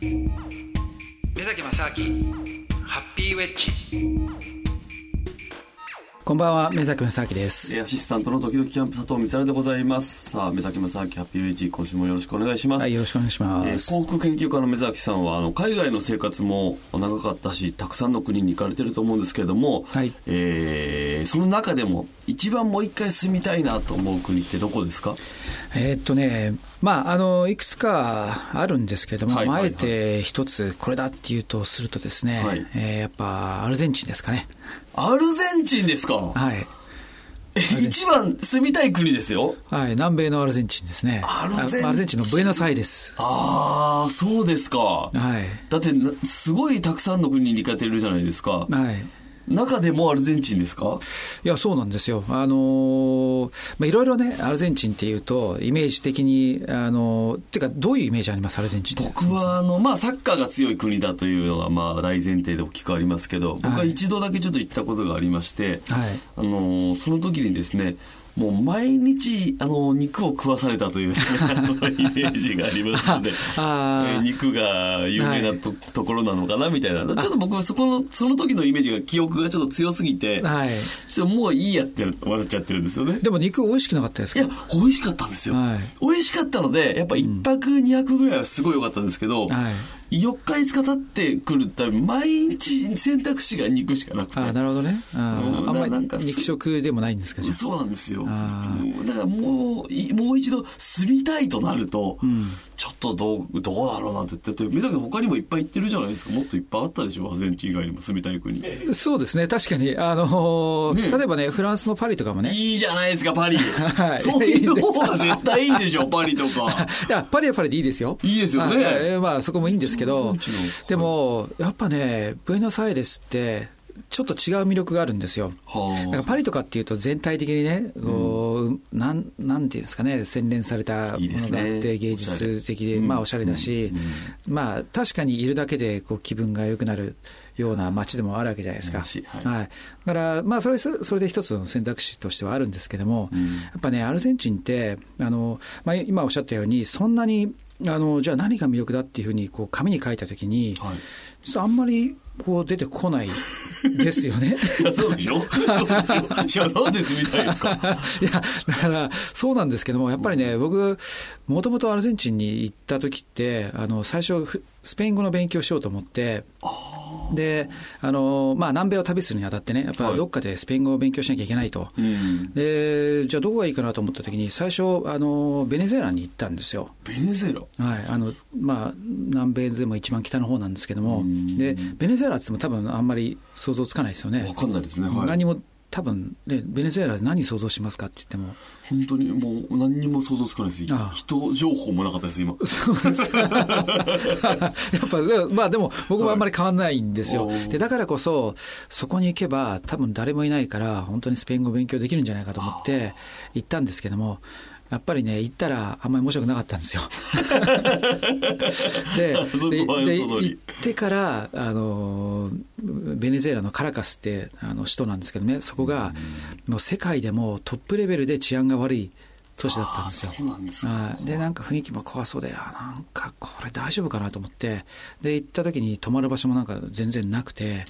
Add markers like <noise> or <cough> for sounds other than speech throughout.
目崎正明ハッピーウェッジ。こんばんは目崎正明です。アシスタントの時々キャンプ佐藤光でございます。さあ目崎正明ハッピーウェッジ今週もよろしくお願いします。はいよろしくお願いします、えー、航空研究家の目崎さんはあの海外の生活も長かったしたくさんの国に行かれてると思うんですけれども、はい。えー、その中でも一番もう一回住みたいなと思う国ってどこですか？えー、っとねまあ、あのいくつかあるんですけれども、はいはいはい、あえて一つ、これだっていうとするとですね、はい、えー、やっぱアルゼンチンですかね。アルゼンチンですか？はい。一番住みたい国ですよ。はい、南米のアルゼンチンですね。アルゼンチン。アルゼンチンのブエノスアイレス。ああ、そうですか。はい。だって、すごいたくさんの国に行かれてるじゃないですか。はい。中でもアルゼンチンですか？いや、そうなんですよ。あのー、まあ、いろいろね、アルゼンチンっていうと、イメージ的に、あのー、っていうか、どういうイメージあります、アルゼンチン僕は、あの、まあ、サッカーが強い国だというのが、まあ、大前提で大きくありますけど、僕は一度だけちょっと行ったことがありまして、はい、あのー、その時にですね、もう毎日あの肉を食わされたという <laughs> イメージがありますので <laughs> え肉が有名なとはい、ところなのかなみたいな。ちょっと僕はそこのその時のイメージが記憶がちょっと強すぎて、はい、ちょっともういいやって笑っちゃってるんですよね。でも肉美味しくなかったですか？いや美味しかったんですよ、はい、美味しかったのでやっぱ1泊2泊ぐらいはすごい良かったんですけど、うん。はい4日5日経ってくるたび毎日選択肢が肉しかなくて。あなるほどね。あ,、うん、あんまり肉食でもないんですかそうなんですよ。だからもうもう一度住みたいとなると、うん、ちょっとどうどうだろうなって言って目崎他にもいっぱい行ってるじゃないですか。もっといっぱいあったでしょアルゼンチン以外にも住みたい国。そうですね。確かにあのね、例えばねフランスのパリとかもね。いいじゃないですかパリ、はい、そういう方が絶対いいでしょパリとか。<laughs> いやパリはパリでいいですよ。いいですよね。まあそこもいいんですけどでもやっぱねブエノスアイレスってちょっと違う魅力があるんですよ。なんかパリとかっていうと全体的にね、うん、なんなんていうんですかね洗練されたものがあって芸術的でまあおしゃれだし、まあ確かにいるだけでこう気分が良くなる。ような街でもあるわけじゃないですか。はい、はい、だから、まあそれ、それで一つの選択肢としてはあるんですけども、うん、やっぱね、アルゼンチンって、あのまあ、今おっしゃったように、そんなにあのじゃあ何が魅力だっていうふうにこう紙に書いたときに、はい、あんまりこう出てこないですよね。いや、そうでしょ <laughs> いや、なんで住みたいですかいや、だから、そうなんですけども、やっぱりね、僕、もともとアルゼンチンに行った時って、あの、最初、スペイン語の勉強しようと思って、であの、まあ、南米を旅するにあたってね、やっぱりどっかでスペイン語を勉強しなきゃいけないと、はい、でじゃあ、どこがいいかなと思ったときに、最初あの、ベネズエラに行ったんですよ。ベネズエラ？はいあのまあ、南米でも一番北の方なんですけども、でベネズエラっても多分あんまり想像つかないですよね。わかんないですね、はい、何も多分ね、ベネズエラで何想像しますかって言っても。本当にもう何にも想像つかないです。ああ人情報もなかったです、今。そうですか。やっぱ、まあでも僕もあんまり変わんないんですよ。はい、で、だからこそ、そこに行けば多分誰もいないから、本当にスペイン語を勉強できるんじゃないかと思って行ったんですけども、やっぱりね、行ったらあんまり面白くなかったんですよ。<laughs> ででで、行ってから、あの、ベネズエラのカラカスってあの首都なんですけどね、そこが、もう世界でもトップレベルで治安が悪い都市だったんですよ。でで、なんか雰囲気も怖そうで、あなんかこれ大丈夫かなと思って、で、行った時に泊まる場所もなんか全然なくて、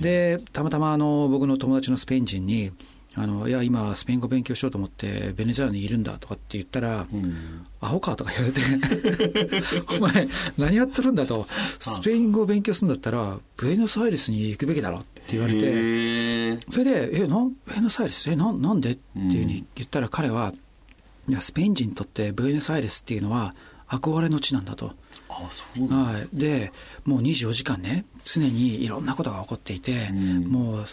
で、たまたまあの僕の友達のスペイン人に、あのいや、今、スペイン語勉強しようと思って、ベネズエラにいるんだとかって言ったら、うん、アホかとか言われて <laughs> お前、何やってるんだと、スペイン語を勉強するんだったら、ブエノスアイレスに行くべきだろって言われて、それで、え、なんブエノスアイレス、え、ななんで？っていうふうに言ったら、彼は、いや、スペイン人にとってブエノスアイレスっていうのは、憧れの地なんだと。あそうはい、でもう24時間ね常にいろんなことが起こっていて、うん、もう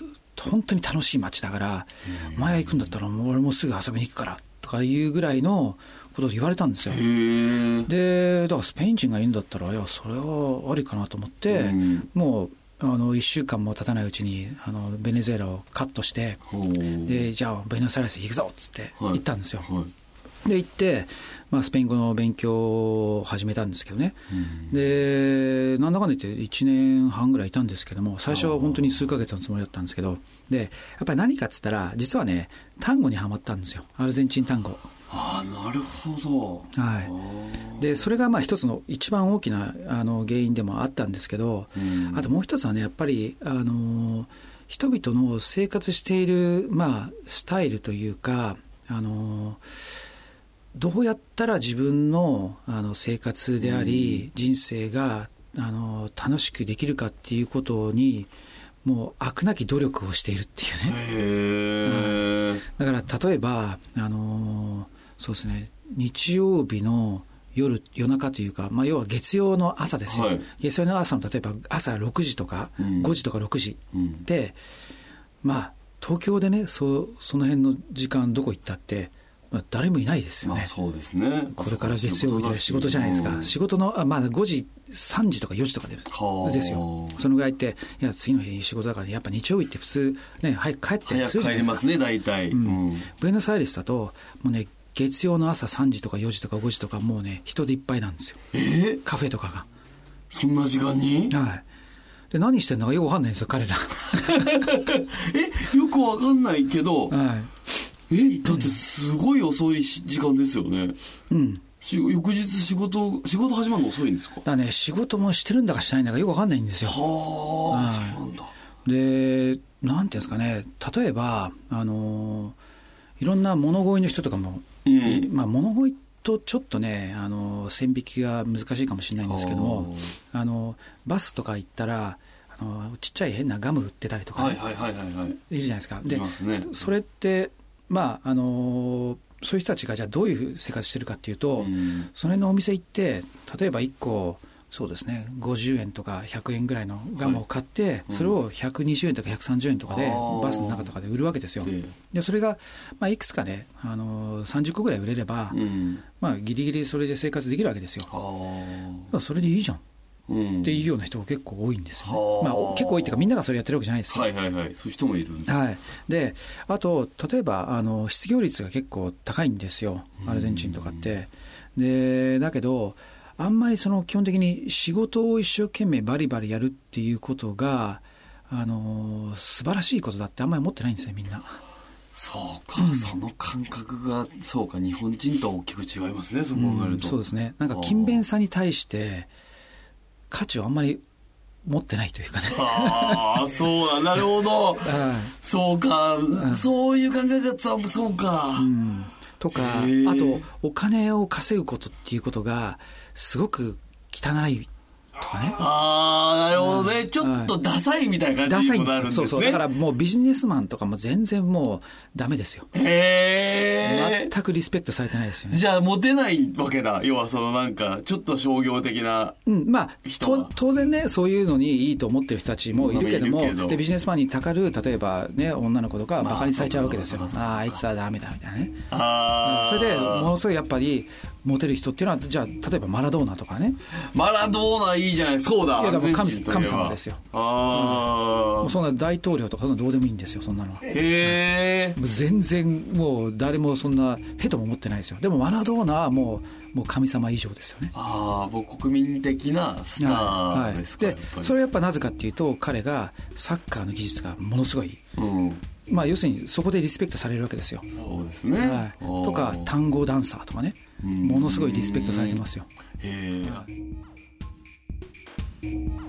本当に楽しい街だから、お前が行くんだったら俺もすぐ遊びに行くからとかいうぐらいのことを言われたんですよ。で、だからスペイン人がいるんだったら、いや、それはありかなと思って、もう、あの1週間も経たないうちにあのベネズエラをカットしてでじゃあベネズエラス行くぞっつって行ったんですよ。はいはいで行って、まあ、スペイン語の勉強を始めたんですけどね、うん、でなんだかんだ言って1年半ぐらいいたんですけども最初は本当に数か月のつもりだったんですけどでやっぱり何かっつったら実はね単語にはまったんですよ。アルゼンチン単語。ああなるほど、はい、でそれがまあ一つの一番大きなあの原因でもあったんですけど、うん、あともう一つはねやっぱりあの人々の生活している、まあ、スタイルというかあのどうやったら自分のあの生活であり、うん、人生があの楽しくできるかっていうことにもう飽くなき努力をしているっていうね、だから例えばあのそうですね日曜日の夜夜中というか、まあ、要は月曜の朝ですよ、はい、月曜の朝の例えば朝6時とか、うん、5時とか6時、うん、でまあ東京でねそその辺の時間どこ行ったってまあ、誰もいないですよね。そうですね。これから月曜日で仕事じゃないですか。仕事の、あまあ5時、3時とか4時とかですですよ。そのぐらいって、いや、次の日仕事だから、やっぱ日曜日って普通、ね、早く帰って早く帰りますね、大体。うん。ブエノスアイレスだと、もうね、月曜の朝3時とか4時とか5時とか、もうね、人でいっぱいなんですよ。え？ー、カフェとかが。そんな時間に？はい。で、何してんのかよくわかんないんですよ、彼ら。<laughs> え、よくわかんないけど、はい。えだってすごい遅い時間ですよね。うん。翌日仕事仕事始まるの遅いんですか？だね仕事もしてるんだかしないんだかよくわかんないんですよ。はあ、はい、そうなんだ。でなんていうんですかね。例えばあのいろんな物乞いの人とかも、うん、まあ物乞いとちょっとねあの線引きが難しいかもしれないんですけどもあのバスとか行ったらあのちっちゃい変なガム売ってたりとか、ね、はいはいはいはい、い。るじゃないですか。で、ね、それってまああのそういう人たちがじゃあどういう生活してるかっていうと、うん、その辺のお店行って例えば1個そうですね50円とか100円ぐらいのガムを買って、はいそれを120円とか130円とかでバスの中とかで売るわけですよ。でそれが、まあ、いくつかねあの30個ぐらい売れれば、うん、まあ、ギリギリそれで生活できるわけですよ。それでいいじゃん。っていうような人が結構多いんですよ、ね、まあ、結構多いっていうかみんながそれやってるわけじゃないですよ。はいはいはい。そういう人もいるはい、であと例えばあの失業率が結構高いんですよ。アルゼンチンとかって。でだけどあんまりその基本的に仕事を一生懸命バリバリやるっていうことがあの素晴らしいことだってあんまり思ってないんですねみんな。そうか、うん、その感覚がそうか。日本人と大きく違いますねそう考えると、うん、そうですね。なんか勤勉さに対して価値をあんまり持ってないというかね。ああ、そうだ、なるほど。そうか、そういう考え方、そうか。うん、とか、あと、お金を稼ぐことっていうことが、すごく汚いとかね。ああ、なるほどね、うん、ちょっとダサいみたいな感じになるんですね。そうそう。だからもうビジネスマンとかも全然もうダメですよ。へえ。全くリスペクトされてないですよね。じゃあモテないわけだ。要はそのなんか、ちょっと商業的なうん、まあ、当然ね、そういうのにいいと思ってる人たちもいるけども、どでビジネスマンにたかる、例えばね、女の子とかバカにされちゃうわけですよ。ああ、あいつはダメだみたいなね。ああ。それで、ものすごいやっぱり、モテる人っていうのは、じゃあ、例えばマラドーナとかね。マラドーナいいじゃない、そうだ。いや、だから神神様ですよ。ああ、うん、もうそんな大統領とか、そんなどうでもいいんですよ、そんなのは。へえ。全然、もう誰もそんな、へとも思ってないですよ。でもマラドーナはもう、もう神様以上ですよね。ああ、もう国民的なスターですか、はい、で、それやっぱなぜかっていうと、彼がサッカーの技術がものすごい。うんまあ、要するにそこでリスペクトされるわけですよ。そうですね、はい、とか単語ダンサーとかねものすごいリスペクトされてますよ。へえ。